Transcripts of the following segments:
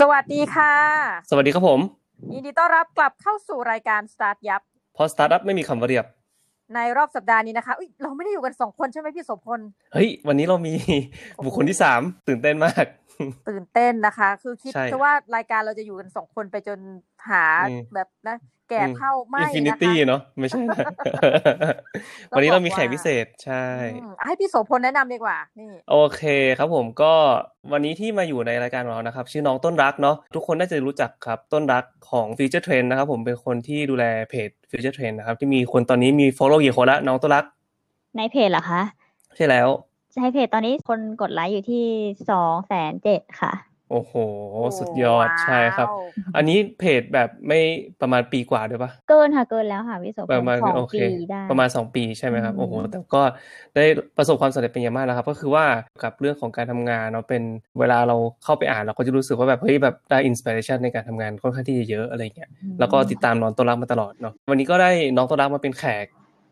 สวัสดีค่ะ สวัสดีครับผม ยินดีต้อนรับกลับเข้าสู่รายการ StartYupเพราะสตาร์ทอัพไม่มีคำว่าเรียบ ในรอบสัปดาห์นี้นะคะอุ๊ยเราไม่ได้อยู่กันสองคนใช่ไหมพี่โสพล เฮ้ย วันนี้เรามี บุคคลที่สามตื่นเต้นมาก ตื่นเต้นนะคะ คือคิดใช่ซะว่ารายการเราจะอยู่กันสองคนไปจนหาอืม แบบนะแก่เท่าไม่ infinity นะคะเนาะไม่ใช่นะวันนี้เรามีแขกพิเศษใช่อืมให้พี่โสพลแนะนำดีกว่านี่โอเคครับผมก็วันนี้ที่มาอยู่ในรายการของเรานะครับ ชื่อน้องต้นรักเนาะทุกคนน่าจะรู้จักครับต้นรักของ Future Trend นะครับผมเป็นคนที่ดูแลเพจ Future Trend นะครับ ที่มีคนตอนนี้มี follow กี่คนละน้องต้นรัก ในเพจเหรอคะ ใช่แล้วใช่เพจตอนนี้คนกดไลค์อยู่ที่สองแสนเจ็ดค่ะ โอ้โหสุดยอดว้าวใช่ครับอันนี้เพจแบบไม่ประมาณปีกว่าด้วยปะเกินค่ะเกินแล้วค่ะพี่โสพปลระมาณสองโอเค ปีได้ ประมาณ2ปีใช่ไหมครับ อืม โอ้โห แต่ก็ได้ประสบความสำเร็จเป็นอย่างมากแล้วครับ ก็คือว่ากับเรื่องของการทำงานเนาะเป็นเวลาเราเข้าไปอ่านเราก็จะรู้สึกว่าแบบเฮ้ยแบบได้อินสปิเรชันในการทำงานค่อนข้างที่จะเยอะอะไรเงี้ย แล้วก็ติดตามน้องต้นรักมาตลอดเนาะวันนี้ก็ได้น้องต้นรักมาเป็นแขก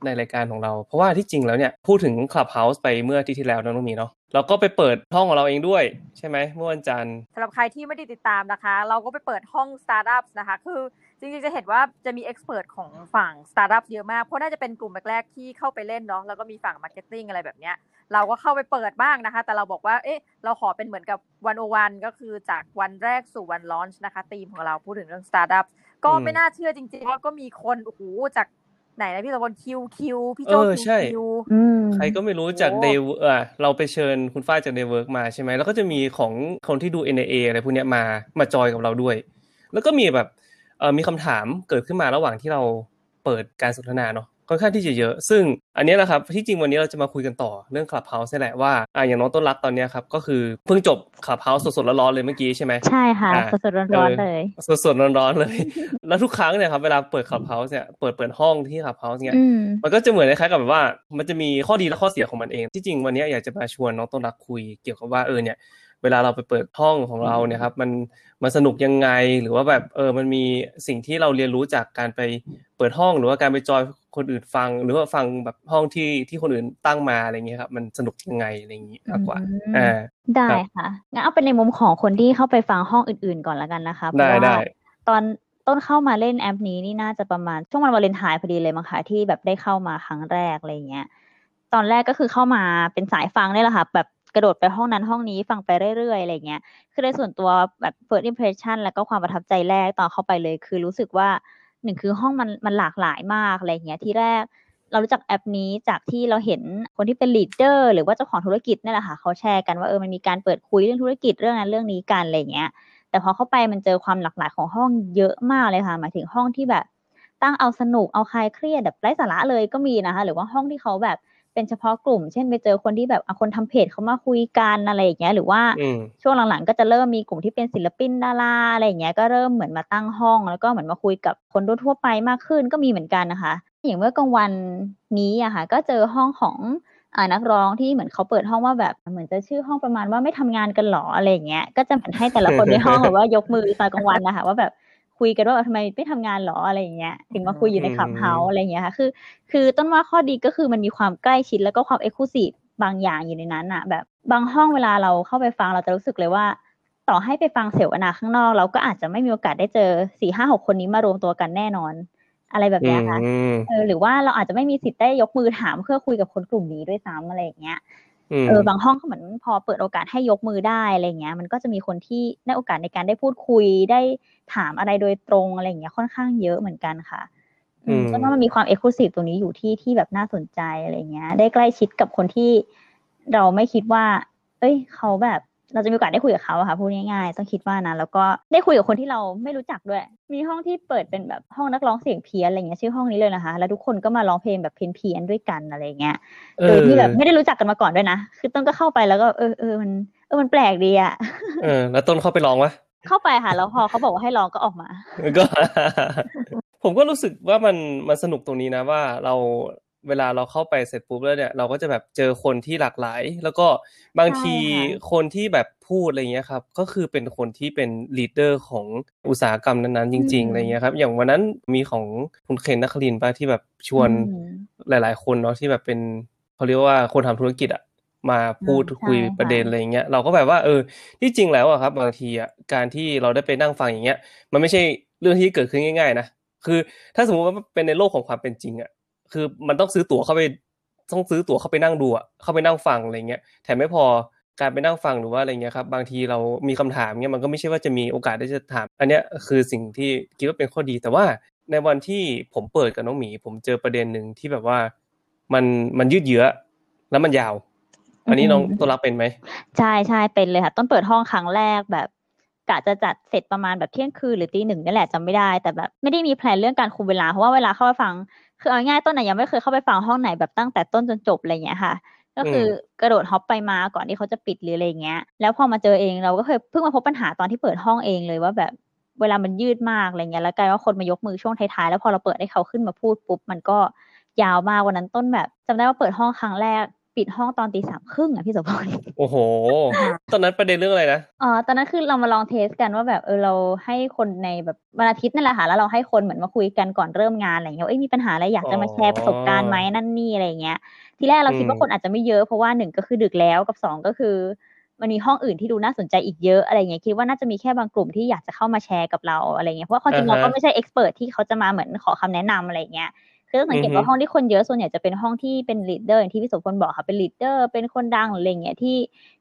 ในรายการของเรา เพราะว่าที่จริงแล้วเนี่ยพูดถึง Clubhouse ไปเมื่ออาที่ที่แล้วเนอะน้องหมีเนาะ เราก็ไปเปิดห้องของเราเองด้วย ใช่ไหมเมื่อวันจันทร์สำหรับใครที่ไม่ได้ติดตามนะคะ เราก็ไปเปิดห้อง Startup นะคะ คือจริงๆจะเห็นว่าจะมี expert ของฝั่ง Startup เยอะมาก เพราะน่าจะเป็นกลุ่มแรกๆที่เข้าไปเล่นเนาะแล้วก็มีฝั่ง Marketing อะไรแบบเนี้ยเราก็เข้าไปเปิดบ้างนะคะ แต่เราบอกว่าเอ๊ะเราขอเป็นเหมือนกับ one o one ก็คือจากวันแรกสู่วัน launch นะคะธีมของเราพูดถึงเรื่อง Startup ก็ไม่น่าเชื่อจริงๆว่าก็มีคนโอ้โหจาก ไหนนะพี่ตะวันคิวคิวพี่โจเออคิวใช่คิวอืมใครก็ไม่รู้จากโอ้เดวเออเราไปเชิญคุณฝ้ายจาก Daywork มาใช่ไหมแล้วก็จะมีของคนที่ดู NAA อะไรพวกเนี้ยมามาจอยกับเราด้วย แล้วก็มีแบบเออมีคำถามเกิดขึ้นมาระหว่างที่เราเปิดการสนทนาเนาะค่อนข้างที่จะเยอะ ซึ่งอันเนี้ยนะครับที่จริงวันนี้เราจะมาคุยกันต่อเรื่อง Clubhouse นี่แหละว่าอ่าอย่างน้องต้นรักตอนเนี้ยครับก็คือเพิ่งจบ Clubhouse สดๆร้อนๆเลยเมื่อกี้ใช่ไหมใช่ค่ะอ่าสดๆร้อนๆเลยสดๆร้อนๆเลย แล้วทุกครั้งเนี่ยครับเวลาเปิด Clubhouse เนี่ยเปิดเปิดห้องที่ Clubhouse เนี่ยอืมมันก็จะเหมือนคล้ายๆกับแบบว่า มันจะมีข้อดีและข้อเสียของมันเอง ที่จริงวันนี้อยากจะมาชวนน้องต้นรักคุยเกี่ยวกับว่าเออเนี่ยเวลาเราไปเปิดห้องของเราเนี่ยครับมันมันสนุกยังไงหรือว่าแบบเออมันมีสิ่งที่เราเรียนรู้จากการไปเปิดห้องหรือว่าการไปจอย คนอื่นฟัง หรือว่าฟังแบบห้องที่ที่คนอื่นตั้งมาอะไรเงี้ยครับมันสนุกยังไงอะไรอย่างงี้มากกว่าอืมอ่าได้ครับค่ะงั้นเอาเป็นในมุมของคนที่เข้าไปฟังห้องอื่นๆก่อนละกันนะคะเพได้ราะว่าได้ตอนต้นเข้ามาเล่นแอปนี้นี่น่าจะประมาณช่วงวันวาเลนไทน์พอดีเลยมั้งคะที่แบบได้เข้ามาครั้งแรกอะไรเงี้ยตอนแรกก็คือเข้ามาเป็นสายฟังนี่แหละค่ะแบบกระโดดไปห้องนั้นห้องนี้ฟังไปเรื่อยๆอะไรเงี้ย คือในส่วนตัวแบบ first impression แล้วก็ความประทับใจแรกตอนเข้าไปเลย คือรู้สึกว่า หนึ่งคือห้องมันมันหลากหลายมากอะไรเงี้ยที่แรกเรารู้จักแอปนี้จากที่เราเห็นคนที่เป็น leader หรือว่าเจ้าของธุรกิจนี่แหละค่ะเขาแชร์กันว่าเออมันมีการเปิดคุยเรื่องธุรกิจเรื่องนั้นเรื่องนี้กันอะไรเงี้ย แต่พอเข้าไปมันเจอความหลากหลายของห้องเยอะมากเลยค่ะ หมายถึงห้องที่แบบตั้งเอาสนุกเอาคลายเครียดแบบไร้สาระเลยก็มีนะคะ หรือว่าห้องที่เขาแบบ เป็นเฉพาะกลุ่ม เช่นไปเจอคนที่แบบเอาคนทำเพจเขามาคุยกันอะไรอย่างเงี้ย หรือว่าอืมช่วงหลังๆ ก็จะเริ่มมีกลุ่มที่เป็นศิลปินดาราอะไรอย่างเงี้ย ก็เริ่มเหมือนมาตั้งห้อง แล้วก็เหมือนมาคุยกับคนทั่วๆไปมากขึ้นก็มีเหมือนกันนะคะ อย่างเมื่อกลางวันนี้อะค่ะ ก็เจอห้องของอ่านักร้องที่เหมือนเขาเปิดห้องว่าแบบเหมือนจะชื่อห้องประมาณว่าไม่ทำงานกันหรออะไรอย่างเงี้ย ก็จะเหมือนให้แต่ละคนในห้องแบบว่ายกมือตอนกลางวันนะคะว่าแบบ คุยกันว่าทำไมไม่ทำงานหรออะไรอย่างเงี้ยถึงมาคุยอยู่ในอืมขับเฮาอะไรอย่างเงี้ยค่ะคือ คือต้นว่าข้อดีก็คือมันมีความใกล้ชิดแล้วก็ความเอกลูซีฟบางอย่างอยู่ในนั้นอะแบบบางห้องเวลาเราเข้าไปฟังเราจะรู้สึกเลยว่า ต่อให้ไปฟังเสวนาข้างนอก เราก็อาจจะไม่มีโอกาสได้เจอสี่ห้าหกคนนี้มารวมตัวกันแน่นอน อะไรแบบอืเนี้ยค่ะมเออหรือว่าเราอาจจะไม่มีสิทธิ์ได้ยกมือถามเพื่อคุยกับคนกลุ่มนี้ด้วยซ้ำอะไรอย่างเงี้ยอืม เออบางห้องก็เหมือนพอเปิดโอกาสให้ยกมือได้อะไรเงี้ย มันก็จะมีคนที่ได้โอกาสในการได้พูดคุยได้ถามอะไรโดยตรงอะไรเงี้ยค่อนข้างเยอะเหมือนกันค่ะอืมก็ว่ามันมีความเอกลูซีฟตรงนี้อยู่ที่ที่แบบน่าสนใจอะไรเงี้ย ได้ใกล้ชิดกับคนที่เราไม่คิดว่า เอ้ย เขาแบบ เราจะมีโอกาสได้คุยกับเขาอะค่ะพูดง่ายๆ ต้องคิดว่านะแล้วก็ได้คุยกับคนที่เราไม่รู้จักด้วย มีห้องที่เปิดเป็นแบบห้องนักร้องเสียงเพี้ยนอะไรเงี้ยชื่อห้องนี้เลยนะคะ แล้วทุกคนก็มาร้องเพลงแบบเพี้ยนๆด้วยกันอะไรเงี้ยโดยที่แบบไม่ได้รู้จักกันมาก่อนด้วยนะคือต้นก็เข้าไปแล้วก็เออเออมันเออมันแปลกดีอะเออแล้วต้นเข้าไปลองวะเข้าไปค่ะแล้วพอเขาบอกว่าให้ลองก็ออกมาก็ผมก็รู้สึกว่ามันมันสนุกตรงนี้นะว่าเรา เวลาเราเข้าไปเสร็จปุ๊บแล้วเนี่ยเราก็จะแบบเจอคนที่หลากหลาย แล้วก็บางทีใช่ค่ะคนที่แบบพูดอะไรเงี้ยครับก็คือเป็นคนที่เป็น leader ของอุตสาหกรรมนั้นๆจริงๆอะไรเงี้ยครับอย่างวันนั้นมีของคุณเคนนักคลินทร์ป้าที่แบบชวนอืมหลาย ๆ คนเนาะที่แบบเป็นเขาเรียกว่าคนทำธุรกิจอะมาพูดอืมคุยใช่ค่ะประเด็นอะไรอย่างเงี้ยเราก็แบบว่าเออที่จริงแล้วอะครับ บางทีอะการที่เราได้ไปนั่งฟังอย่างเงี้ย มันไม่ใช่เรื่องที่เกิดขึ้นง่าย ๆ นะคือถ้าสมมติว่าเป็นในโลกของความเป็นจริงอะ คือมันต้องซื้อตั๋วเข้าไปต้องซื้อตั๋วเข้าไปนั่งดูอะเข้าไปนั่งฟังอะไรเงี้ยแถมไม่พอการไปนั่งฟังหรือว่าอะไรเงี้ยครับบางทีเรามีคำถามเงี้ยมันก็ไม่ใช่ว่าจะมีโอกาสได้จะถาม อันเนี้ยคือสิ่งที่คิดว่าเป็นข้อดีแต่ว่าในวันที่ผมเปิดกับน้องหมี ผมเจอประเด็นหนึ่งที่แบบว่ามันมันยืดเยื้อแล้วมันยาว อันนี้น้องอืมตัวรักเป็นไหมใช่ใช่เป็นเลยค่ะต้นเปิดห้องครั้งแรกแบบกะจะจัดเสร็จประมาณแบบเที่ยงคืนหรือตีหนึ่งนี่แหละจำไม่ได้แต่แบบไม่ได้มีแพลนเรื่องการคุมเวลาเพราะว่าเวลาเข้าไปฟัง คือเอาง่ายๆต้นน่ะยังไม่เคยเข้าไปฟังห้องไหนแบบตั้งแต่ต้นจนจบอะไรอย่างเงี้ยค่ะ ก็คืออกระโดดฮอปไปมาก่อนที่เขาจะปิดหรืออะไรอย่างเงี้ย แล้วพอมาเจอเองเราก็เคยเพิ่งมาพบปัญหาตอนที่เปิดห้องเองเลยว่าแบบเวลามันยืดมากอะไรเงี้ยแล้วกลายว่าคนมายกมือช่วงท้ายๆแล้วพอเราเปิดให้เขาขึ้นมาพูดปุ๊บมันก็ยาวมากวันนั้นต้นแบบจำได้ว่าเปิดห้องครั้งแรก ปิดห้องตอนตีสามครึ่งอะพี่โสมพรโอ้โห ตอนนั้นประเด็นเรื่องอะไรนะอ๋อตอนนั้นคือเรามาลองเทสกันว่าแบบเออเราให้คนในแบบวันอาทิตย์นั่นแหละค่ะแล้วเราให้คนเหมือนมาคุยกันก่อนเริ่มงานอะไรอย่างเงี้ยว่าเอ้ยมีปัญหาอะไรอยากจะมาแชร์ประสบการณ์ไหมนั่นนี่อะไรอย่างเงี้ย ทีแรกเราคิดว่าอืมคนอาจจะไม่เยอะเพราะว่าหนึ่งก็คือดึกแล้วกับสองก็คือมันมีห้องอื่นที่ดูน่าสนใจอีกเยอะอะไรเงี้ยคิดว่าน่าจะมีแค่บางกลุ่มที่อยากจะเข้ามาแชร์กับเราอะไรเงี้ยเพราะว่าความจริงเราก็ไม่ใช่ expert ที่เขาจะมาเหมือนขอคำแนะนำอะไรเงี้ย คือต้องสังเกตว่าห้องที่คนเยอะส่วนใหญ่จะเป็นห้องที่เป็น leader อย่างที่พี่โสพลบอกค่ะเป็น leader เป็นคนดังหรืออะไรเงี้ยที่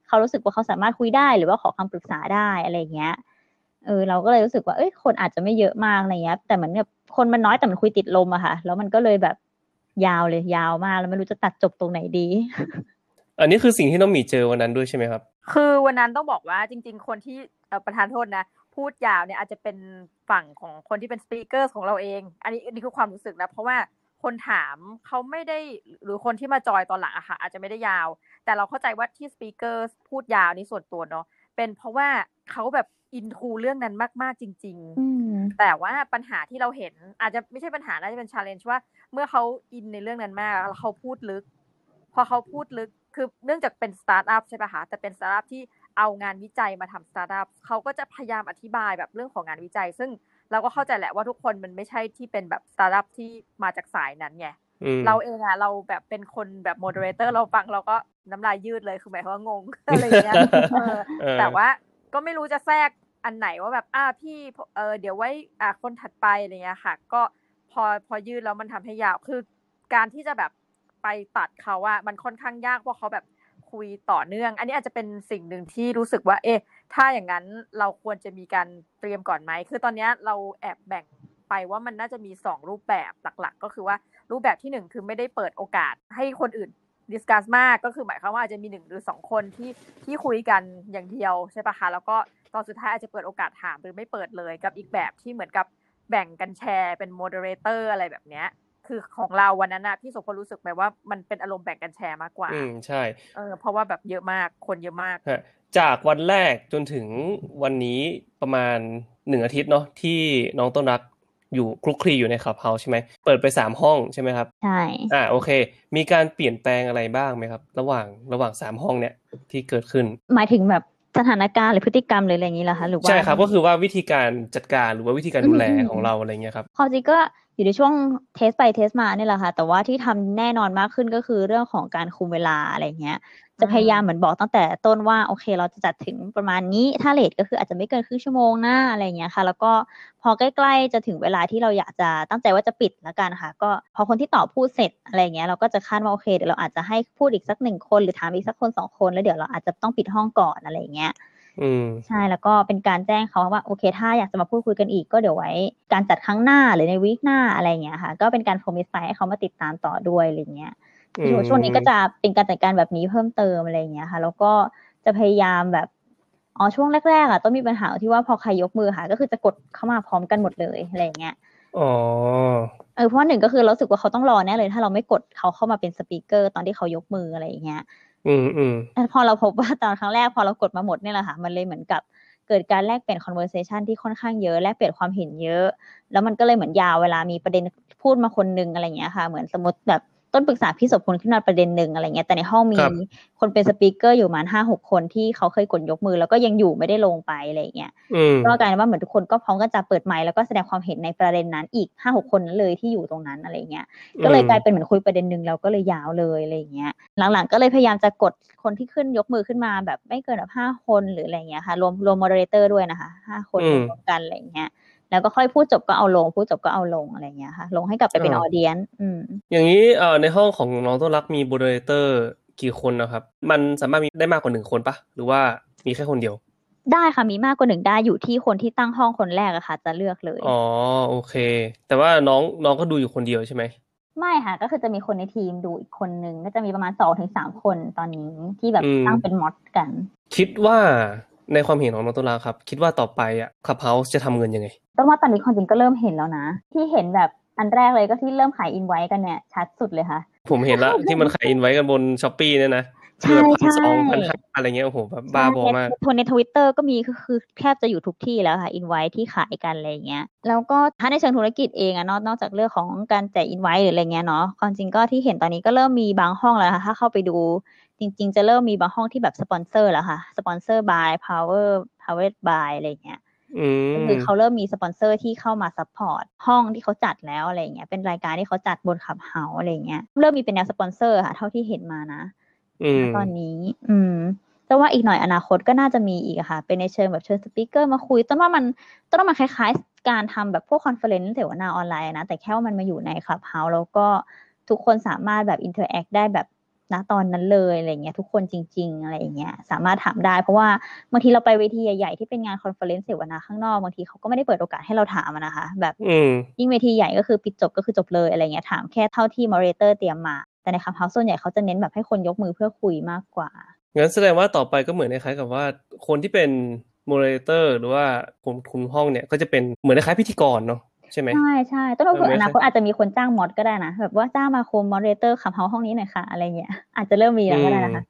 เขารู้สึกว่าเขาสามารถคุยได้หรือว่าขอคำปรึกษาได้อะไรเงี้ยเออเราก็เลยรู้สึกว่าเอ้ยคนอาจจะไม่เยอะมากอะไรเงี้ย แต่เหมือนแบบคนมันน้อยแต่มันคุยติดลมอะค่ะ แล้วมันก็เลยแบบยาวเลยยาวมากแล้วไม่รู้จะตัดจบตรงไหนดี อันนี้คือสิ่งที่น้องหมีเจอวันนั้นด้วยใช่ไหมครับ คือวันนั้นต้องบอกว่าจริง ๆ คนที่เอ่อประธานโทษนะพูดยาวเนี่ยอาจจะเป็นฝั่งของคนที่เป็น speaker ของเราเอง อันนี้อันนี้คือความรู้สึกนะ เพราะว่า คนถามเขาไม่ได้หรือคนที่มาจอยตอนหลังอะค่ะ อาจจะไม่ได้ยาว แต่เราเข้าใจว่าที่ speaker พูดยาวนี่ส่วนตัวเนาะเป็นเพราะว่าเขาแบบ into เรื่องนั้นมากๆจริงๆอืมแต่ว่าปัญหาที่เราเห็น อาจจะไม่ใช่ปัญหาน่าจะเป็น challenge ว่าเมื่อเขา in ในเรื่องนั้นมากแล้วเขาพูดลึก พอเขาพูดลึกคือเนื่องจากเป็นสตาร์ทอัพใช่ปะคะแต่เป็นสตาร์ทอัพที่เอางานวิจัยมาทำสตาร์ทอัพเขาก็จะพยายามอธิบายแบบเรื่องของงานวิจัย ซึ่ง เราก็เข้าใจแหละว่าทุกคนมันไม่ใช่ที่เป็นแบบสตาร์ทอัพที่มาจากสายนั้นไงอืมเราเองอะเราแบบเป็นคนแบบ moderator เราฟังเราก็น้ำลายยืดเลยคือหมายความว่างงอะไรอย่างเงี้ยเออเออแต่ว่าก็ไม่รู้จะแทรกอันไหนว่าแบบอ่าพี่เออเดี๋ยวไว้อ่าคนถัดไปอะไรเงี้ยค่ะ ก็พอพอยืดแล้วมันทำให้ยาวคือการที่จะแบบไปตัดเขาอะมันค่อนข้างยากเพราะเขาแบบคุยต่อเนื่อง อันนี้อาจจะเป็นสิ่งหนึ่งที่รู้สึกว่า เอ๊ะ ถ้าอย่างนั้นเราควรจะมีการเตรียมก่อนไหม คือตอนเนี้ยเราแอบแบ่งไปว่ามันน่าจะมีสองรูปแบบหลักๆ ก็คือว่ารูปแบบที่หนึ่งคือไม่ได้เปิดโอกาสให้คนอื่นดิสคัสมากก็คือหมายความว่าอาจจะมีหนึ่งหรือสองคนที่ที่คุยกันอย่างเดียวใช่ปะคะแล้วก็ตอนสุดท้ายอาจจะเปิดโอกาสถามหรือไม่เปิดเลยกับอีกแบบที่เหมือนกับแบ่งกันแชร์เป็น moderator อะไรแบบเนี้ยคือของเราวันนั้นนะพี่โสภณรู้สึกไหมว่ามันเป็นอารมณ์แบ่งกันแชร์มากกว่า อืมใช่เออเพราะว่าแบบเยอะมากคนเยอะมากฮะ จากวันแรกจนถึงวันนี้ประมาณหนึ่งอาทิตย์เนาะที่น้องต้นรักอยู่คลุกคลีอยู่ใน Clubhouse ใช่ไหมเปิดไปสามห้องใช่ไหมครับใช่อ่าโอเค มีการเปลี่ยนแปลงอะไรบ้างไหมครับ ระหว่างระหว่างสามห้องเนี่ยที่เกิดขึ้น หมายถึงแบบสถานการณ์หรือพฤติกรรมหรืออะไรอย่างนี้เหรอคะหรือว่าใช่ครับก็คือว่าวิธีการจัดการหรือว่าวิธีการดูแลอืมของเราอะไรเงี้ยครับความจริงก็อยู่ในช่วงเทสไปเทสมาเนี่ยแหละค่ะแต่ว่าที่ทำแน่นอนมากขึ้นก็คือเรื่องของการคุมเวลาอะไรเงี้ย จะพยายามเหมือนบอกตั้งแต่ต้นว่าโอเค เราจะจัดถึงประมาณนี้ ถ้าเลทก็คืออาจจะไม่เกินครึ่งชั่วโมงหน้าอะไรเงี้ยค่ะ แล้วก็พอใกล้ๆจะถึงเวลาที่เราอยากจะตั้งใจว่าจะปิดแล้วกันค่ะ ก็พอคนที่ตอบพูดเสร็จอะไรเงี้ยเราก็จะคาดว่าโอเคเดี๋ยวเราอาจจะให้พูดอีกสักหนึ่งคนหรือถามอีกสักคนสองคนแล้วเดี๋ยวเราอาจจะต้องปิดห้องก่อนอะไรเงี้ยอืมใช่แล้วก็เป็นการแจ้งเขาว่าโอเค ถ้าอยากจะมาพูดคุยกันอีกก็เดี๋ยวไว้ การจัดครั้งหน้าหรือในวีคหน้าอะไรอย่างเงี้ยค่ะ ก็เป็นการโ r o มิสไปให้เขามาติดตามต่อด้วยอะไรเงี้ย อืมช่วงนี้ก็จะเป็นการจัดการแบบนี้เพิ่มเติมอะไรเงี้ยค่ะ แล้วก็จะพยายามแบบอ๋อช่วงแรกๆอะต้องมีปัญหาที่ว่าพอใครยกมือค่ะ ก็คือจะกดเข้ามาพร้อมกันหมดเลยอะไรเงี้ยอ๋อเออเพราะหนึ่งก็คือเรารู้สึกว่าเขาต้องรอแน่เลย ถ้าเราไม่กดเขาเข้ามาเป็นสปีกเกอร์ตอนที่เขายกมืออะไรอย่างเงี้ย อืมอืมแต่พอเราพบว่าตอนครั้งแรกพอเรากดมาหมดเนี่ยแหละค่ะ มันเลยเหมือนกับเกิดการแลกเปลี่ยน conversation ที่ค่อนข้างเยอะแลกเปลี่ยนความเห็นเยอะ แล้วมันก็เลยเหมือนยาวเวลามีประเด็นพูดมาคนนึงอะไรอย่างเงี้ยค่ะ เหมือนสมมติแบบ ต้นปรึกษาพี่โสพลขึ้นมาประเด็นหนึ่งอะไรเงี้ยแต่ในห้องมีครับคนเป็น speaker อยู่ประมาณห้าหกคนที่เขาเคยกดยกมือ แล้วก็ยังอยู่ไม่ได้ลงไปอะไรเงี้ยอืมก็กลายเป็นว่าเหมือนทุกคนก็พร้อมกันจะเปิดไมค์แล้วก็แสดงความเห็นในประเด็นนั้นอีกห้าหกคนนั้นเลยที่อยู่ตรงนั้นอะไรเงี้ยก็เลยกลายเป็นเหมือนคุยประเด็นหนึ่งเราก็เลยยาวเลยอะไรอย่างเงี้ยหลังๆ ก็เลยพยายามจะกดคนที่ขึ้นยกมือขึ้นมาแบบไม่เกินแบบห้าคนหรืออะไรเงี้ยค่ะรวมรวม moderator ด้วยนะคะห้าคนอืมรวมกันอะไรเงี้ย แล้วก็ค่อยพูดจบก็เอาลง พูดจบก็เอาลงอะไรเงี้ยค่ะ ลงให้กลับไปเป็นอ่า audience อืมอย่างนี้เอ่อในห้องของน้องต้นรักมี moderator กี่คนนะครับ มันสามารถมีได้มากกว่าหนึ่งคนปะหรือว่ามีแค่คนเดียว ได้ค่ะมีมากกว่าหนึ่งได้อยู่ที่คนที่ตั้งห้องคนแรกอะค่ะ จะเลือกเลยอ๋อโอเค แต่ว่าน้องน้องก็ดูอยู่คนเดียวใช่ไหมไม่ค่ะ ก็คือจะมีคนในทีมดูอีกคนนึงก็จะมีประมาณสองถึงสามคนตอนนี้ที่แบบอืมตั้งเป็น mod กัน คิดว่า ในความเห็นของน้องต้นรักครับ คิดว่าต่อไปอะ Clubhouse จะทำเงินยังไงต้นว่าตอนนี้ความจริงก็เริ่มเห็นแล้วนะ ที่เห็นแบบอันแรกเลยก็ที่เริ่มขายอินไว้กันเนี่ยชัดสุดเลยค่ะ ผมเห็นละที่มันขาย invite กันบน Shopee เนี่ยนะใช่คือแบบพันใช่สองพันห้าอะไรเงี้ยโอ้โหแบบบ้าบอมากใช่ในทวิตเตอร์ก็มีก็คือแทบจะอยู่ทุกที่แล้วค่ะอินไว้ที่ขายกันอะไรอย่างเงี้ยแล้วก็ถ้าในเชิงธุรกิจเองอะนอกนอกจากเรื่องของการแจกอินไว้หรืออะไรเงี้ยเนาะความจริงก็ที่เห็นตอนนี้ก็เริ่มมีบางห้องแล้วค่ะถ้าเข้าไปดู จริง ๆ จะเริ่มมีบางห้องที่แบบสปอนเซอร์แล้วค่ะสปอนเซอร์ by power powered by อะไรอย่างเงี้ยอืมก็คือเขาเริ่มมีสปอนเซอร์ที่เข้ามา support ห้องที่เขาจัดแล้วอะไรเงี้ยเป็นรายการที่เขาจัดบน Clubhouse อะไรเงี้ยเริ่มมีเป็นแนวสปอนเซอร์ค่ะเท่าที่เห็นมานะอืมณตอนนี้ อืมแต่ว่าอีกหน่อยอนาคตก็น่าจะมีอีกอะค่ะ เป็นในเชิงแบบเชิญ speaker มาคุย ต้นว่ามันต้นว่ามันคล้ายๆ การทำแบบพวก conference เสวนาออนไลน์นะ แต่แค่ว่ามันมาอยู่ใน Clubhouse แล้วก็ทุกคนสามารถแบบ interact ได้แบบ ณตอนนั้นเลยอะไรเงี้ยทุกคนจริง ๆ อะไรอย่างเงี้ยสามารถถามได้เพราะว่าบางทีเราไปเวทีใหญ่ๆที่เป็นงาน conference เสวนาข้างนอกบางทีเขาก็ไม่ได้เปิดโอกาสให้เราถามอะนะคะ แบบอืมยิ่งเวทีใหญ่ก็คือปิดจบก็คือจบเลยอะไรเงี้ยถามแค่เท่าที่ moderator เตรียมมา แต่ใน Clubhouse ส่วนใหญ่เขาจะเน้นแบบให้คนยกมือเพื่อคุยมากกว่างั้นแสดงว่าต่อไปก็เหมือนคล้ายๆกับว่าคนที่เป็น moderator หรือว่าคนคุมห้องเนี่ยก็จะเป็นเหมือนคล้ายๆพิธีกรเนาะ ใช่ไหมใช่ใช่ต้นว่าเออเผื่อไม่อนาคตอาจจะมีคนจ้าง mod ก็ได้นะแบบว่าจ้างมาคุม moderator Clubhouse ห้องนี้หน่อยค่ะ อะไรเงี้ยอาจจะเริ่มมีแล้วก็ได้นะคะ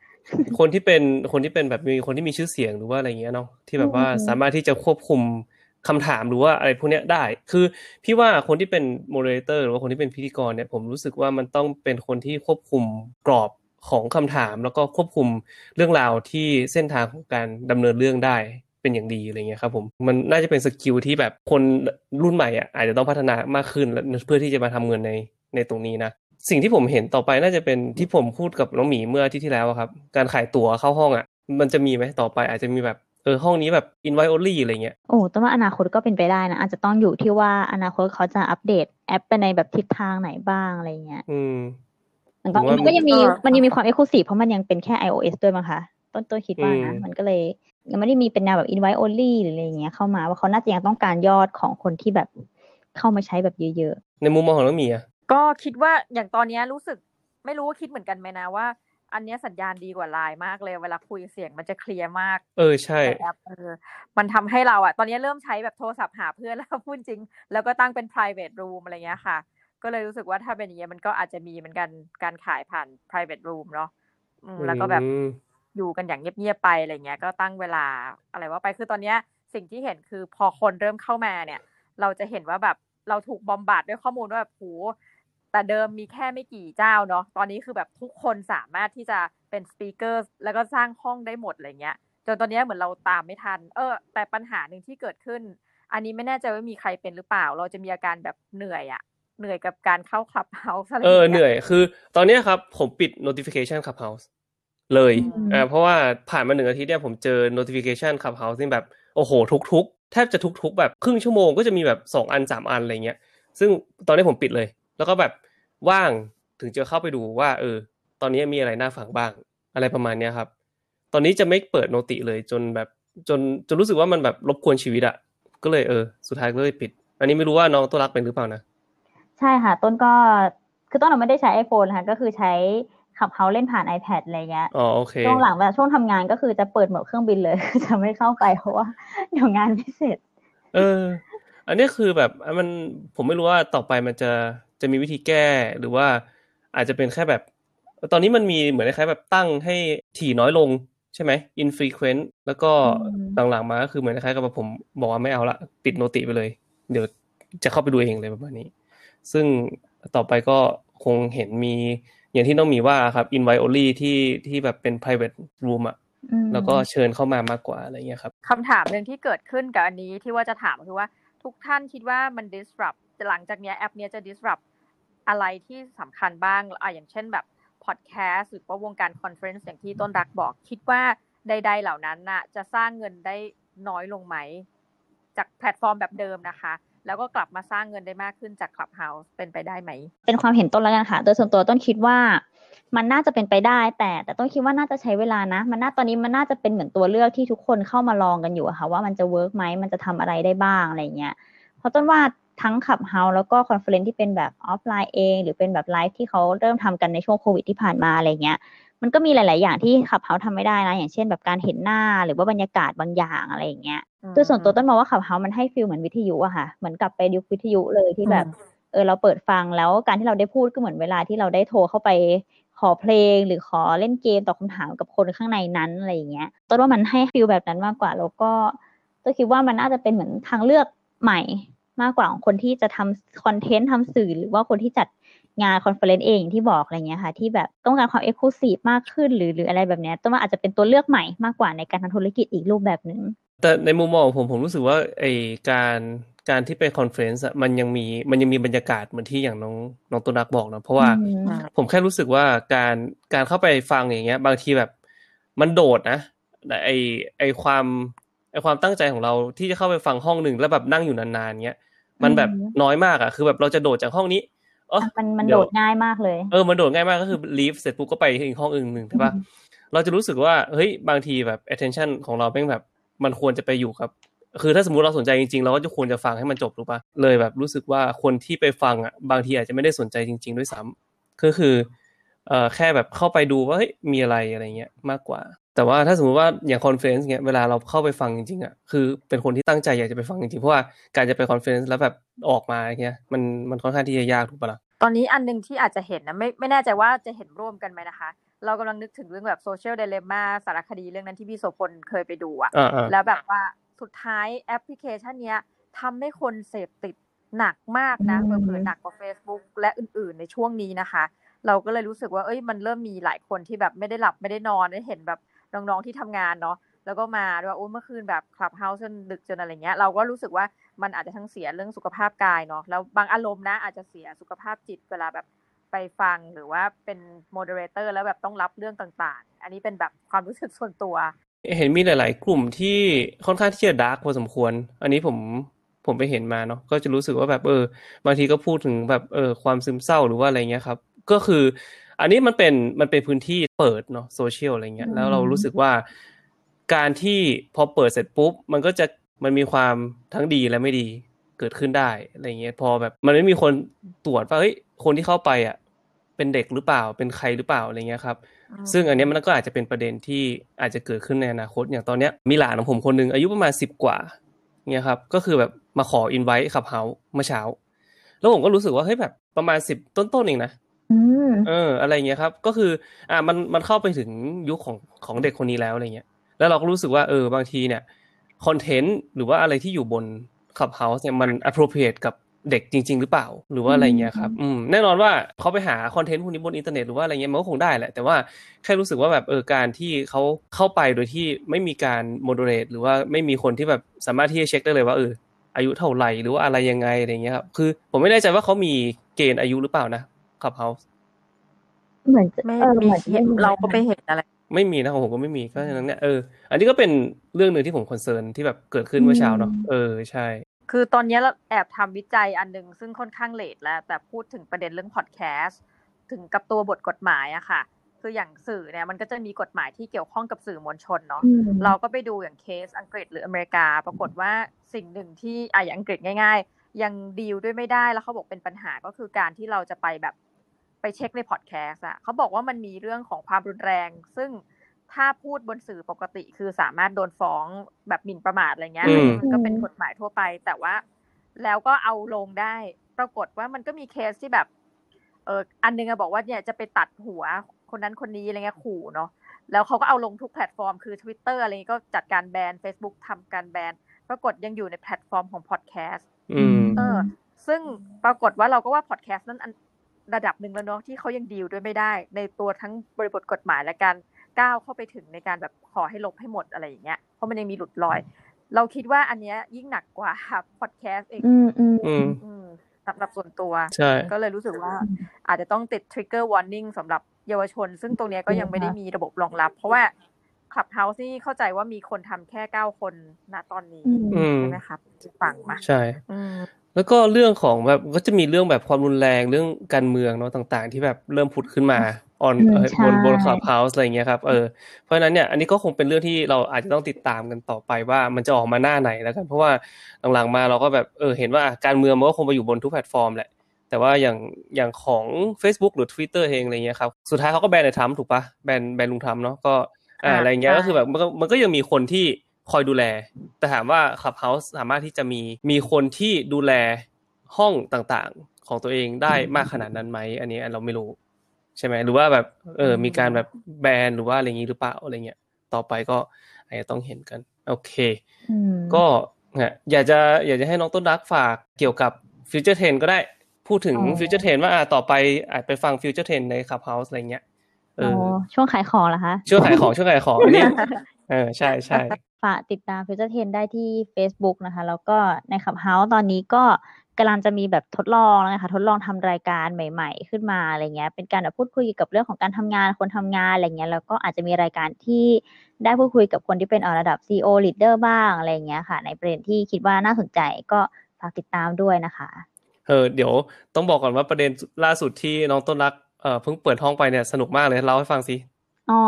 คนที่เป็นคนที่เป็นแบบมีคนที่มีชื่อเสียงหรือว่าอะไรเงี้ยเนาะที่แบบว่าอืมสามารถที่จะควบคุมคำถามหรือว่าอะไรพวกเนี้ยได้ คือพี่ว่าคนที่เป็น moderator หรือว่าคนที่เป็นพิธีกรเนี่ยผมรู้สึกว่ามันต้องเป็นคนที่ควบคุมกรอบของคำถาม แล้วก็ควบคุมเรื่องราวที่เส้นทางของการดำเนินเรื่องได้ เป็นอย่างดีอะไรเงี้ยครับผมมันน่าจะเป็น skill ที่แบบคนรุ่นใหม่อะอาจจะต้องพัฒนามากขึ้นแล้วเพื่อที่จะมาทำเงินในในตรงนี้นะสิ่งที่ผมเห็นต่อไปน่าจะเป็นที่ผมพูดกับน้องหมีเมื่ออาทิตย์ที่แล้วอะครับ การขายตั๋วเข้าห้องอะ มันจะมีไหมต่อไปอาจจะมีแบบเออห้องนี้แบบ invite only อะไรเงี้ยโอ้แต่ว่าอนาคตก็เป็นไปได้นะ อาจจะต้องอยู่ที่ว่าอนาคตเขาจะอัปเดตแอปไปในแบบทิศทางไหนบ้างอะไรเงี้ย อืมมันก็ผมว่ามันก็ยังมีก็มันยังมีความเอ็กซ์คลูซีฟเพราะมันยังเป็นแค่ iOS ด้วยมั้งคะต้นตัวคิดว่านะอืมมันก็เลย ยังไม่ได้มีเป็นแนวแบบ invite only หรืออะไรเงี้ยเข้ามาว่าเขาน่าจะยังต้องการยอดของคนที่แบบเข้ามาใช้แบบเยอะในมุมมองของน้องหมีอะก็คิดว่าอย่างตอนเนี้ยรู้สึกไม่รู้ว่าคิดเหมือนกันไหมนะว่า อันเนี้ยสัญญาณดีกว่าไลน์มากเลย เวลาคุยเสียงมันจะเคลียร์มาก เออใช่ในแอปเออมันทำให้เราอะตอนนี้เริ่มใช้แบบโทรศัพท์หาเพื่อนแล้วพูดจริง แล้วก็ตั้งเป็น private room อะไรเงี้ยค่ะ ก็เลยรู้สึกว่าถ้าเป็นอย่างเงี้ยมันก็อาจจะมีเหมือนกันการขายผ่าน private room เนาะอืมแล้วก็แบบอืม อยู่กันอย่างเงียบๆไปอะไรเงี้ยก็ตั้งเวลาอะไรว่าไปคือตอนเนี้ยสิ่งที่เห็นคือพอคนเริ่มเข้ามาเนี่ย เราจะเห็นว่าแบบเราถูกบอมบาดด้วยข้อมูลว่าแบบโหแต่เดิมมีแค่ไม่กี่เจ้าเนาะตอนนี้คือแบบทุกคนสามารถที่จะเป็นสปีกเกอร์แล้วก็สร้างห้องได้หมดอะไรเงี้ยจนตอนนี้เหมือนเราตามไม่ทัน เออ แต่ปัญหาหนึ่งที่เกิดขึ้น อันนี้ไม่แน่ใจว่ามีใครเป็นหรือเปล่า เราจะมีอาการแบบเหนื่อยอะเหนื่อยกับการเข้าคลับเฮาส์อะไรเออเหนื่อยคือ ตอนนี้ครับผมปิด notification Clubhouse เลยอืมอ่าเพราะว่าผ่านมาหนึ่งอาทิตย์เนี่ยผมเจอ notification Clubhouse ที่แบบโอ้โห ทุกๆ แทบจะทุก ๆ แบบครึ่งชั่วโมงก็จะมีแบบสองอันสามอันอะไรเงี้ย ซึ่งตอนนี้ผมปิดเลย แล้วก็แบบว่างถึงจะเข้าไปดูว่า เออ ตอนนี้มีอะไรน่าฟังบ้าง อะไรประมาณเนี้ยครับ ตอนนี้จะไม่เปิดโนติเลยจนแบบจนจนรู้สึกว่ามันแบบรบกวนชีวิตอะก็เลยเออ สุดท้ายก็เลยปิด อันนี้ไม่รู้ว่าน้องตัวรักเป็นหรือเปล่านะๆใช่ค่ะ ต้นก็คือต้นเราไม่ได้ใช้ iPhone นะคะก็คือใช้ ขับเฮาเล่นผ่าน iPad อะไรเงี้ยอ๋อโอเคช่วงหลังเวลาช่วงทำงานก็คือจะเปิดโหมดเครื่องบินเลยจะไม่เข้าไปเพราะว่าเดี๋ยวงานไม่เสร็จ เออ อันนี้คือแบบมันผมไม่รู้ว่าต่อไปมันจะจะมีวิธีแก้หรือว่าอาจจะเป็นแค่แบบ ตอนนี้มันมีเหมือนคล้ายๆแบบตั้งให้ถี่น้อยลงใช่ไหม infrequent แล้วก็อืมหลังๆมาก็คือเหมือนคล้ายๆกับว่าผมบอกว่าไม่เอาละปิดโนติไปเลย เดี๋ยวจะเข้าไปดูเองเลยประมาณนี้ ซึ่งต่อไปก็คงเห็นมี อย่างที่น้องมีว่าครับ invite only ที่ที่แบบเป็น private room อะอืมแล้วก็เชิญเข้ามามากกว่าอะไรเงี้ยครับคำถามหนึ่งที่เกิดขึ้นกับอันนี้ที่ว่าจะถามคือว่าทุกท่านคิดว่ามัน disrupt หลังจากเนี้ยแอปเนี้ยจะ disrupt อะไรที่สำคัญบ้างอะอย่างเช่นแบบ podcast หรือว่าวงการคอนเฟอเรนซ์อย่างที่ต้นรักบอก คิดว่าใด ๆ เหล่านั้นน่ะ จะสร้างเงินได้น้อยลงไหม จากแพลตฟอร์มแบบเดิมนะคะ แล้วก็กลับมาสร้างเงินได้มากขึ้นจาก Clubhouse เป็นไปได้ไหม เป็นความเห็นต้นแล้วกันค่ะ โดยส่วนตัวต้นคิดว่ามันน่าจะเป็นไปได้ แต่แต่ต้นคิดว่าน่าจะใช้เวลานะ มันน่าตอนนี้มันน่าจะเป็นเหมือนตัวเลือกที่ทุกคนเข้ามาลองกันอยู่ค่ะ ว่ามันจะ work ไหมมันจะทำอะไรได้บ้างอะไรเงี้ย เพราะต้นว่าทั้ง Clubhouse แล้วก็ conference ที่เป็นแบบออฟไลน์เอง หรือเป็นแบบไลฟ์ที่เขาเริ่มทำกันในช่วงโควิดที่ผ่านมาอะไรเงี้ย มันก็มีหลาย ๆ อย่างที่ขับเฮาทำไม่ได้นะ อย่างเช่นแบบการเห็นหน้าหรือว่าบรรยากาศบางอย่างอะไรอย่างเงี้ยโดยส่วนตัวต้นมองว่าขับเฮามันให้ฟีลเหมือนวิทยุอะค่ะ เหมือนกลับไปยุควิทยุเลยที่แบบ เออเราเปิดฟังแล้วการที่เราได้พูดก็เหมือนเวลาที่เราได้โทรเข้าไปขอเพลงหรือขอเล่นเกมตอบคำถามกับคนข้างในนั้นอะไรอย่างเงี้ยต้นว่ามันให้ฟีลแบบนั้นมากกว่าแล้วก็ต้นคิดว่ามันน่าจะเป็นเหมือนทางเลือกใหม่มากกว่าของคนที่จะทำคอนเทนต์ทำสื่อหรือว่าคนที่จัด งาน conference เองอย่างที่บอกอะไรเงี้ยค่ะ ที่แบบต้องการความ exclusive มากขึ้น หรือหรืออะไรแบบเนี้ยต้นว่าอาจจะเป็นตัวเลือกใหม่มากกว่าในการทำธุรกิจอีกรูปแบบหนึ่งแต่ในมุมมองของผมผมรู้สึกว่าไอการการที่ไป conference อะมันยังมีมันยังมีบรรยากาศเหมือนที่อย่างน้องน้องต้นรักบอกนะเพราะว่าอืมผมแค่รู้สึกว่าการการเข้าไปฟังอย่างเงี้ย บางทีแบบมันโดดนะแต่ไอไอความไอความตั้งใจของเราที่จะเข้าไปฟังห้องหนึ่งแล้วแบบนั่งอยู่นานๆเงี้ยมันแบบอืมน้อยมากอะคือแบบเราจะโดดจากห้องนี้ อ๋อมันมันเดี๋โดยวดง่ายมากเลย เออมันโดดง่ายมากก็คือ leave เสร็จปุ๊บก็ไปอีกห้องอื่นหนึ่งใช่ปะอืมเราจะรู้สึกว่าเฮ้ยบางทีแบบ attention ของเราแม่งแบบมันควรจะไปอยู่กับ คือถ้าสมมติเราสนใจจริงๆ เราก็จะควรจะฟังให้มันจบถูกปะเลยแบบรู้สึกว่าคนที่ไปฟังอะบางทีอาจจะไม่ได้สนใจจริง ๆ ด้วยซ้ำก็คือเอ่อแค่แบบเข้าไปดูว่าเฮ้ยมีอะไรอะไรเงี้ยมากกว่า แต่ว่าถ้าสมมติว่าอย่าง conference เงี้ยเวลาเราเข้าไปฟังจริงๆอะคือเป็นคนที่ตั้งใจอยากจะไปฟังจริงๆเพราะว่าการจะไป conference แล้วแบบออกมาอย่างเงี้ยมันมันค่อนข้างที่จะยากถูกปะล่ะตอนนี้อันหนึ่งที่อาจจะเห็นนะไม่ไม่แน่ใจว่าจะเห็นร่วมกันไหมนะคะ เรากำลังนึกถึงเรื่องแบบ Social Dilemma สารคดีเรื่องนั้นที่พี่โสพลเคยไปดูอะอ่าอ่าแล้วแบบว่าสุดท้ายแอปพลิเคชันเนี้ยทำให้คนเสพติดหนักมากนะอืมเผลอๆหนักกว่า Facebook และอื่น ๆ ในช่วงนี้นะคะ เราก็เลยรู้สึกว่าเอ้ยมันเริ่มมีหลายคนที่แบบไม่ได้หลับไม่ได้นอนได้เห็นแบบ น้องๆที่ทำงานเนาะแล้วก็มาด้วยว่าโอ้เมื่อคืนแบบ Clubhouse จนดึกจนอะไรเงี้ยเราก็รู้สึกว่ามันอาจจะทั้งเสียเรื่องสุขภาพกายเนาะแล้วบางอารมณ์นะอาจจะเสียสุขภาพจิตเวลาแบบไปฟังหรือว่าเป็น moderator แล้วแบบต้องรับเรื่องต่างๆ อันนี้เป็นแบบความรู้สึกส่วนตัว เห็นมีหลาย ๆ กลุ่มที่ค่อนข้างที่จะ dark พอสมควร อันนี้ผมผมไปเห็นมาเนาะก็จะรู้สึกว่าแบบเออบางทีก็พูดถึงแบบเออความซึมเศร้าหรือว่าอะไรเงี้ยครับ ก็คือ อันนี้มันเป็นมันเป็นพื้นที่เปิดเนาะโซเชียลอะไรเงี้ยอืมแล้วเรารู้สึกว่าการที่พอเปิดเสร็จปุ๊บ มันก็จะมันมีความทั้งดีและไม่ดีเกิดขึ้นได้อะไรเงี้ยพอแบบมันไม่มีคนตรวจว่าเฮ้ยคนที่เข้าไปอะเป็นเด็กหรือเปล่าเป็นใครหรือเปล่าอะไรเงี้ยครับ ซึ่งอันเนี้ยมันก็อาจจะเป็นประเด็นที่อาจจะเกิดขึ้นในอนาคต อย่างตอนเนี้ยมีหลานของผมคนหนึ่งอายุประมาณสิบกว่าเนี่ยครับก็คือแบบมาขออินไว้ขับเฮาเมื่อเช้า แล้วผมก็รู้สึกว่าเฮ้ยแบบประมาณสิบต้นๆเองนะอืม เออ อะไรเงี้ยครับ ก็คือ อ่ามันมันเข้าไปถึงยุคของของเด็กคนนี้แล้วอะไรเงี้ย แล้วเราก็รู้สึกว่าเออบางทีเนี่ยคอนเทนต์หรือว่าอะไรที่อยู่บน Clubhouse เนี่ยมัน appropriate กับเด็กจริง ๆ หรือเปล่า หรือว่าอะไรเงี้ยครับอืมแน่นอนว่าเขาไปหาคอนเทนต์พวกนี้บนอินเทอร์เน็ตหรือว่าอะไรเงี้ยมันก็คงได้แหละ แต่ว่าแค่รู้สึกว่าแบบเออการที่เขาเข้าไปโดยที่ไม่มีการ moderate หรือว่าไม่มีคนที่แบบสามารถที่จะเช็คได้เลยว่าเอออายุเท่าไหร่หรือว่าอะไรยังไงอะไรเงี้ยครับคือผมไม่แน่ใจว่าเขามีเกณฑ์อายุหรือเปล่านะ Clubhouseเหมือนจะไม่เออมีเหมือนจะไม่มีเราก็ไม่เห็นอะไร ไม่มีนะของผมก็ไม่มีก็ฉะนั้นเนี่ยเอออันนี้ก็เป็นเรื่องหนึ่งที่ผม concern ที่แบบเกิดขึ้นเมื่อเช้าเนาะเออใช่ คือตอนนี้เราแอบทำวิจัยอันหนึ่งซึ่งค่อนข้าง late แล้ว แต่พูดถึงประเด็นเรื่องพอดแคสต์ถึงกับตัวบทกฎหมายอะค่ะคืออย่างสื่อเนี่ยมันก็จะมีกฎหมายที่เกี่ยวข้องกับสื่อมวลชนเนาะอืมเราก็ไปดูอย่างเคสอังกฤษหรืออเมริกา ปรากฏว่าสิ่งหนึ่งที่อะอย่างอังกฤษง่าย ๆ ยังดีลด้วยไม่ได้แล้วเขาบอกเป็นปัญหาก็คือการที่เราจะไปแบบ ไปเช็คในพอดแคสต์อะเขาบอกว่ามันมีเรื่องของความรุนแรง ซึ่งถ้าพูดบนสื่อปกติคือสามารถโดนฟ้องแบบหมิ่นประมาทอะไรเงี้ยอืมมันก็เป็นกฎหมายทั่วไป แต่ว่า แล้วก็เอาลงได้ ปรากฏว่ามันก็มีเคสที่แบบเอออันหนึงอะบอกว่าเนี่ยจะไปตัดหัวคนนั้นคนนี้อะไรเงี้ยขู่เนาะแล้วเขาก็เอาลงทุกแพลตฟอร์มคือ Twitter อะไรนี้ก็จัดการแบน Facebook ทำการแบนปรากฏยังอยู่ในแพลตฟอร์มของพอดแคสต์อืมเออ ซึ่งปรากฏว่าเราก็ว่าพอดแคสต์นั้นอัน ระดับหนึ่งแล้วเนาะที่เขายังดีลด้วยไม่ได้ ในตัวทั้งบริบทกฎหมายและการก้าวเข้าไปถึงในการแบบขอให้ลบให้หมดอะไรอย่างเงี้ยเพราะมันยังมีหลุดลอย เราคิดว่าอันเนี้ยยิ่งหนักกว่าพอดแคสต์เองอืมอืมอืมอืมสำหรับส่วนตัวใช่ก็เลยรู้สึกว่าอาจจะต้องติด trigger warning สำหรับเยาวชน ซึ่งตรงเนี้ยก็ยังไม่ได้มีระบบรองรับ เพราะว่า Clubhouse นี่เข้าใจว่ามีคนทำแค่เก้าคนณตอนนี้อืมใช่ไหมครับฟังมาใช่อืม แล้วก็เรื่องของแบบก็จะมีเรื่องแบบความรุนแรงเรื่องการเมืองเนาะต่าง ๆ ที่แบบเริ่มผุดขึ้นมาออนอืมเอ่อใช่บนบน Clubhouse อะไรอย่างเงี้ยครับเออเพราะฉะนั้นเนี่ยอันนี้ก็คงเป็นเรื่องที่เราอาจจะต้องติดตามกันต่อไปว่ามันจะออกมาหน้าไหนแล้วกัน เพราะว่าหลังๆมาเราก็แบบเออเห็นว่าการเมืองมันก็คงไปอยู่บนทุกแพลตฟอร์มแหละ แต่ว่าอย่างอย่างของ Facebook หรือ Twitter เองอะไรเงี้ยครับสุดท้ายเขาก็แบนในทรัมป์ถูกปะแบนแบนลุงทรัมป์เนาะก็อ่าอ่าอะไรเงี้ยใช่ก็คือแบบมันก็มันก็ยังมีคนที่ คอยดูแล แต่ถามว่า Clubhouse สามารถที่จะมีมีคนที่ดูแลห้องต่างๆ ของตัวเองได้มากขนาดนั้นไหมอันนี้เราไม่รู้ ใช่ไหมหรือว่าแบบเออมีการแบบแบนหรือว่าอะไรอย่างนี้หรือเปล่าอะไรเงี้ยต่อไปก็อาจจะต้องเห็นกัน โอเคอืมก็เนี่ยอยากจะอยากจะให้น้องต้นรักฝากเกี่ยวกับ Future Trends ก็ได้พูดถึงอ๋อ Future Trends ว่าอ่าต่อไปอาจไปฟัง Future Trends ใน Clubhouse อะไรเงี้ยเอโอ้อช่วงขายของเหรอคะช่วยขายของช่วยขายของอันนี้เออใช่ใช่ ฝากติดตาม Future Trends ได้ที่ Facebook นะคะ แล้วก็ใน Clubhouse ตอนนี้ก็กำลังจะมีแบบทดลองนะคะทดลองทำรายการใหม่ ๆ ขึ้นมาอะไรเงี้ย เป็นการแบบพูดคุยเกี่ยวกับเรื่องของการทำงานคนทำงานอะไรเงี้ยแล้วก็อาจจะมีรายการที่ได้พูดคุยกับคนที่เป็นเอ่อระดับ CEO leader บ้างอะไรเงี้ยค่ะ ในประเด็นที่คิดว่าน่าสนใจก็ฝากติดตามด้วยนะคะเออเดี๋ยวต้องบอกก่อนว่าประเด็นล่าสุดที่น้องต้นรักเออเพิ่งเปิดห้องไปเนี่ยสนุกมากเลยเล่าให้ฟังสิอ๋อ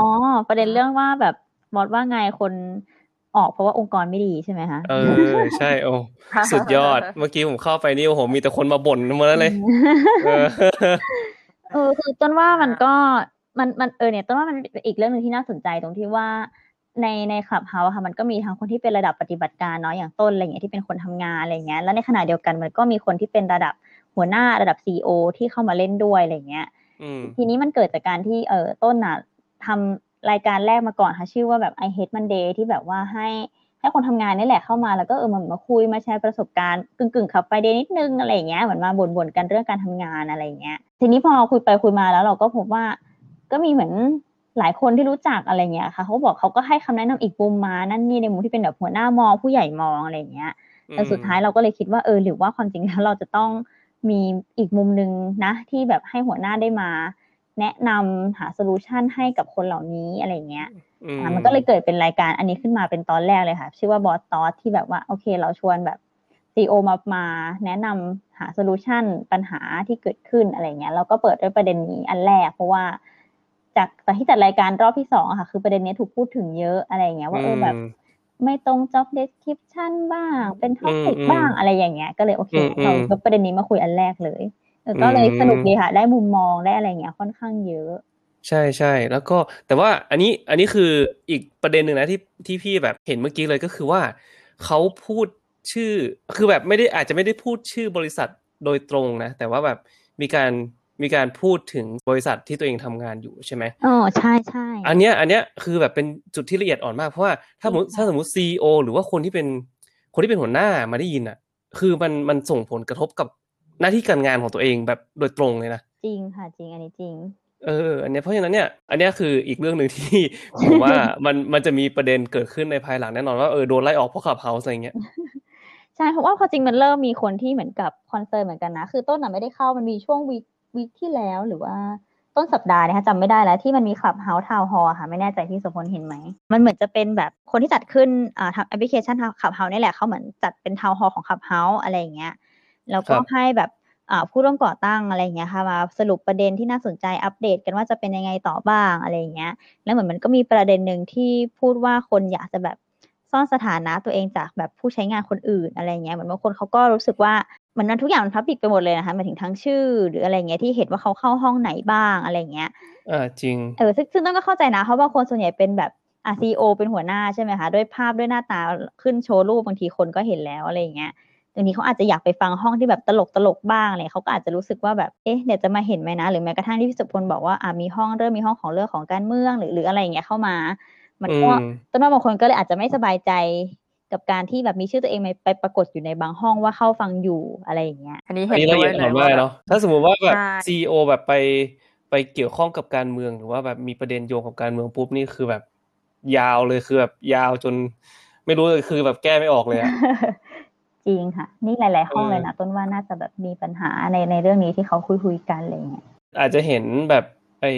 ประเด็นเรื่องว่าแบบมอดว่าไงคน ออกเพราะว่าองค์กรไม่ดีใช่ไหมคะเออใช่โอ้สุดยอดเมื่อกี้ผมเข้าไปนี่โอ้โหมีแต่คนมาบ่นหมาแล้วเลยเออเออคือต้นว่ามันก็มันมันเออเนี่ยต้นว่ามันเป็นอีกเรื่องหนึ่งที่น่าสนใจตรงที่ว่าในในคลับเฮาส์ค่ะมันก็มีทั้งคนที่เป็นระดับปฏิบัติการเนาะอย่างต้นอะไรเงี้ยที่เป็นคนทำงานอะไรเงี้ยแล้วในขณะเดียวกันมันก็มีคนที่เป็นระดับหัวหน้าระดับซีอที่เข้ามาเล่นด้วยอะไรเงี้ยอืมทีนี้มันเกิดจากการที่เออต้นน่ะทำ รายการแรกมาก่อนค่ะชื่อว่าแบบ I Hate Monday ที่แบบว่าให้ให้คนทำงานนี่แหละเข้ามาแล้วก็เออเหมือนมาคุยมาแชร์ประสบการณ์กึ่งกึ่งขับไปเดนิดนึงอะไรเงี้ยเหมือนมาบ่นๆกันเรื่องการทำงานอะไรเงี้ยทีนี้พอคุยไปคุยมาแล้วเราก็พบว่า ก็มีเหมือนหลายคนที่รู้จักอะไรเงี้ยค่ะเขาบอกเขาก็ให้คำแนะนำอีกมุมมานั่นนี่ในมุมที่เป็นแบบหัวหน้ามองผู้ใหญ่มองอะไรเงี้ยแต่สุดท้ายเราก็เลยคิดว่าเออหรือว่าความจริงแล้วเราจะต้องมีอีกมุมหนึ่งนะที่แบบให้หัวหน้าได้มา แนะนำหา solution ให้กับคนเหล่านี้อะไรเงี้ยอืมอะมันก็เลยเกิดเป็นรายการอันนี้ขึ้นมาเป็นตอนแรกเลยค่ะ ชื่อว่า Boss Talks ที่แบบว่าโอเค เราชวนแบบ CEO มามาแนะนำหา solutionปัญหาที่เกิดขึ้นอะไรเงี้ยแล้วก็เปิดด้วยประเด็นนี้อันแรกเพราะว่า จากจากที่จัดรายการรอบที่สองอะค่ะ คือประเด็นนี้ถูกพูดถึงเยอะอะไรเงี้ยว่าเออแบบมไม่ตรง job description บ้าง เป็นท็อปิกอืมบ้างอะไรอย่างเงี้ย ก็เลยโอเคอืมอืมเรายกประเด็นนี้มาคุยอันแรกเลยเออ ก็เลยอืมสนุกดีค่ะ ได้มุมมองได้อะไรเงี้ยค่อนข้างเยอะ ใช่ใช่แล้วก็แต่ว่าอันนี้อันนี้คืออีกประเด็นหนึ่งนะที่ที่พี่แบบเห็นเมื่อกี้เลยก็คือว่าเขาพูดชื่อคือแบบไม่ได้อาจจะไม่ได้พูดชื่อบริษัทโดยตรงนะ แต่ว่าแบบมีการมีการพูดถึงบริษัทที่ตัวเองทำงานอยู่ใช่ไหมอ๋อใช่ใช่อันเนี้ยอันเนี้ยคือแบบเป็นจุดที่ละเอียดอ่อนมากเพราะว่าถ้าสมมติจริงค่ะถ้าสมมติซีอหรือว่าคนที่เป็นคนที่เป็นหัวหน้ามาได้ยินอะ คือมันมันส่งผลกระทบกับ หน้าที่การงานของตัวเองแบบโดยตรงเลยนะจริงค่ะจริงอันนี้จริง เออ อันเนี้ยเพราะฉะนั้นเนี่ย อันเนี้ยคืออีกเรื่องหนึ่งที่ผมว่ามันมันจะมีประเด็นเกิดขึ้นในภายหลังแน่นอนว่าเออโดนไล่ออกเพราะ Clubhouse อะไรเงี้ยใช่เพราะว่าพอจริงมันเริ่มมีคนที่เหมือนกับ concern เหมือนกันนะ คือต้นน่ะไม่ได้เข้ามันมีช่วง week week ที่แล้วหรือว่าต้นสัปดาห์เนี่ยค่ะจำไม่ได้แล้วที่มันมี Clubhouse town hall ค่ะ ไม่แน่ใจที่โสพลเห็นไหม มันเหมือนจะเป็นแบบคนที่จัดขึ้นอ่าทำแอปพลิเคชัน Clubhouse นี่แหละเขาเหมือนจัดเป็น town hall ของ Clubhouse อะไรอย่างเงี้ย แล้วก็ครับให้แบบอ่าผู้ร่วมก่อตั้งอะไรอย่างเงี้ยค่ะมาสรุปประเด็นที่น่าสนใจอัปเดตกันว่าจะเป็นยังไงต่อบ้างอะไรอย่างเงี้ย แล้วเหมือนมันก็มีประเด็นหนึ่งที่พูดว่าคนอยากจะแบบซ่อนสถานะตัวเองจากแบบผู้ใช้งานคนอื่นอะไรเงี้ยเหมือนบางคนเขาก็รู้สึกว่ามันนั้นทุกอย่างมันพับปิดไปหมดเลยนะคะหมายถึงทั้งชื่อ หรืออะไรเงี้ยที่เห็นว่าเขาเข้าห้องไหนบ้างอะไรเงี้ยอ่าจริงเออซึ่งซึ่งต้องก็เข้าใจนะเพราะว่าคนส่วนใหญ่เป็นแบบอะซีโอเป็นหัวหน้าใช่ไหมคะด้วยภาพด้วยหน้าตาขึ้นโชว์รูปบางทีคนก็เห็นแล้วอะไรเงี้ย บางทีเขาอาจจะอยากไปฟังห้องที่แบบตลกตลกๆบ้างอะไรเขาก็อาจจะรู้สึกว่าแบบเอ๊ะเดี๋ยวจะมาเห็นไหมนะ หรือแม้กระทั่งที่พี่สุพลบอกว่าอะมีห้องเริ่มมีห้องของเรื่องของการเมืองหรือหรืออะไรอย่างเงี้ยเข้ามา มันก็อืมต้นว่าบางคนก็เลยอาจจะไม่สบายใจกับการที่แบบมีชื่อตัวเองไปไปปรากฏอยู่ในบางห้องว่าเข้าฟังอยู่อะไรอย่างเงี้ย อันนี้อันเห็นนี้ละด้วเอียยดเลอ่อยนว่ามากแบบเนาะถ้าสมมติว่าแบบใช่ซีอแบบไปไปเกี่ยวข้องกับการเมืองหรือว่าแบบมีประเด็นโยงกับการเมืองปุ๊บนี่คือแบบยาวเลยคือแบบยาวจน ไม่รู้เลยคือแบบแก้ไม่ออกเลยอะ จริงค่ะ นี่หลาย ๆ ห้องเออเลยนะต้นว่าน่าจะแบบมีปัญหาในในเรื่องนี้ที่เขาคุยคุยๆกันอะไรเงี้ยอาจจะเห็นแบบไอ้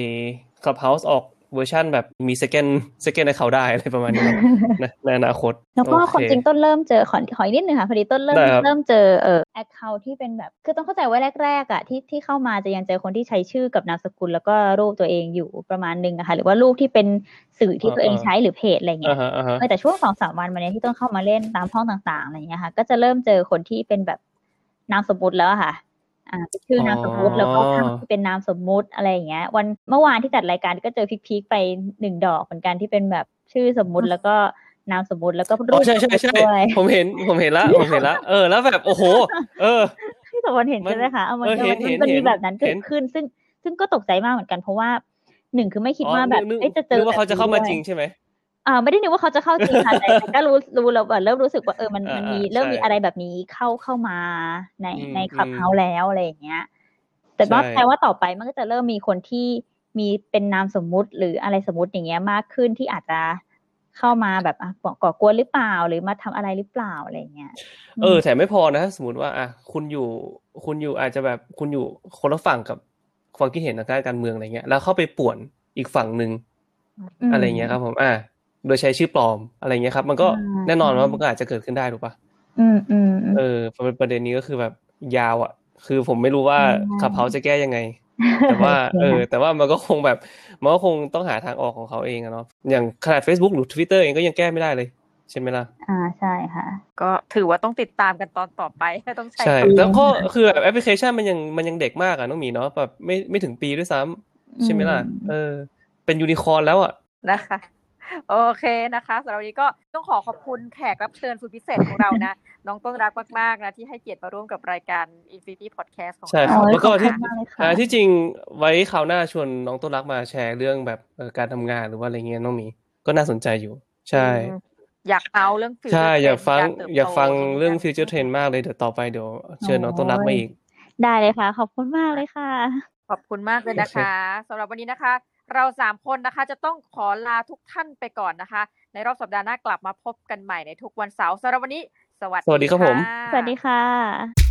Clubhouse ออก เวอร์ชันแบบมี second second ให้เขาได้อะไรประมาณนี้นะในอนาคต แล้วก็โอความเคจริงต้นเริ่มเจอขอขออีกนิดนึงค่ะพอดีต้นเริ่มได้ครับเริ่มเจอเอ่อแอคเคาท์ที่เป็นแบบ คือต้องเข้าใจว่าแรกๆอะที่ที่เข้ามาจะยังเจอคนที่ใช้ชื่อกับนามสกุล แล้วก็รูปตัวเองอยู่ประมาณนึงอะค่ะหรือว่ารูปที่เป็นสื่อที่ตัวเองใช้หรือเพจอะไรเงี้อ่ายฮะอ่าฮะเออแต่ช่วงสองสามวันมาเนี้ยที่ต้นเข้ามาเล่นตามห้องต่างๆอะไรอย่างเงี้ยค่ะก็จะเริ่มเจอคนที่เป็นแบบนามสมมุติแล้วอะค่ะ อ่าเป็นชื่อนามสมมุติแล้วก็ภาพที่เป็นนามสมมุติอะไรอย่างเงี้ย วันเมื่อวานที่จัดรายการก็เจอพีคๆไปหนึ่งดอกเหมือนกันที่เป็นแบบชื่อสมมุติแล้วก็นามสมมุติแล้วก็รูอ๋อปใช่ใช่ใช่ด้วยผมเห็นผมเห็นละผมเห็นละเออแล้วแบบโอ้โห เออที่สมวันเห็นมันใช่ไหมคะเอามันเออเห็นมันเห็นมันเห็มีนแบบนั้นเกิเห็ดนขึ้น ซึ่งซึ่งก็ตกใจมากเหมือนกันเพราะว่าหนึ่งคือไม่คิดอ๋อว่าแบบนึกเอ้ยจะเจอนึกว่าเขาจะเข้ามาแบบนี้จด้วยริงใช่ไหม อ่าไม่ได้นึกว่าเขาจะเข้าจริงค่ะแต่แต่ก็รู้รู้แล้วแบบเริ่มรู้สึกว่าเออมันอ่ามันมีอ่าเริ่มมีใช่อะไรแบบนี้เข้าเข้ามาในอืมในอืมคลับเฮาส์แล้วอะไรอย่างเงี้ย แต่ว่าใช่แปลว่าต่อไปมันก็จะเริ่มมีคนที่มีเป็นนามสมมุติหรืออะไรสมมุติอย่างเงี้ยมากขึ้นที่อาจจะเข้ามาแบบอะก่อก่อกวนหรือเปล่าหรือมาทำอะไรหรือเปล่าอะไรอย่างเงี้ยเออแต่ไม่พอนะถ้าสมมติว่าอะคุณอยู่คุณอยู่อาจจะแบบคุณอยู่คนละฝั่งกับความคิดเห็นทางด้านการเมืองอะไรเงี้ย แล้วเข้าไปป่วนอีกฝั่งหนึ่งมอะไรเงี้ยครับผมอะ โดยใช้ชื่อปลอมอะไรเงี้ยครับ มันก็อ่าแน่นอนว่าใช่มันก็อาจจะเกิดขึ้นได้ถูกปะอืมอืมอืมเออประเด็นนี้ก็คือแบบยาวอะ คือผมไม่รู้ว่าใช่ขับเฮาจะแก้ยังไง แต่ว่าโอเคเออค่ะแต่ว่ามันก็คงแบบ มันก็คงต้องหาทางออกของเขาเองอะเนาะอย่างขนาด Facebook หรือ Twitter เองก็ยังแก้ไม่ได้เลยใช่ไหมล่ะ อ่าใช่ค่ะ ก็ถือว่าต้องติดตามกันตอนต่อไปต้องใช้ใช่คำแล้วก็คือแบบแอปพลิเคชันมันยังมันยังเด็กมากอะน้องหมีเนาะแบบไม่ไม่ถึงปีด้วยซ้ำใช่ไหมล่ะอืมเออ เป็นยูนิคอร์นแล้วอะนะคะ โอเคนะคะสำหรับวันนี้ก็ต้องขอขอบคุณแขกรับเชิญสุดพิเศษของเรานะ น้องต้นรักมาก ๆ นะ ที่ให้เกียรติมาร่วมกับรายการ Infinity Podcast ของใช่คเรารับโอ้ยแล้วก็ขอบคุณที่มากเลยค่ะอ่าที่จริงไว้คราวหน้าชวนน้องต้นรักมาแชร์เรื่องแบบเออการทำงานหรือว่าอะไรเงี้ยน้องหมีก็น่าสนใจอยู่ ใช่อืมอยากเอาเรื่อง future ใช่อยาก trend ฟังรเติบโตอยากฟังเรื่องกันฟิวเจอร์เทรนมากเลยเดี๋ยวต่อไปเดี๋ยวเชิญน้องต้นรักมาอีก ได้เลยค่ะ ขอบคุณมากเลยค่ะ ขอบคุณมากเลยนะคะสำหรับวันนี้นะคะ เราสามคนนะคะ จะต้องขอลาทุกท่านไปก่อนนะคะ ในรอบสัปดาห์หน้ากลับมาพบกันใหม่ในทุกวันเสาร์สำหรับวันนี้ สวัสสวัสดีครับผมะสวัสดีค่ะ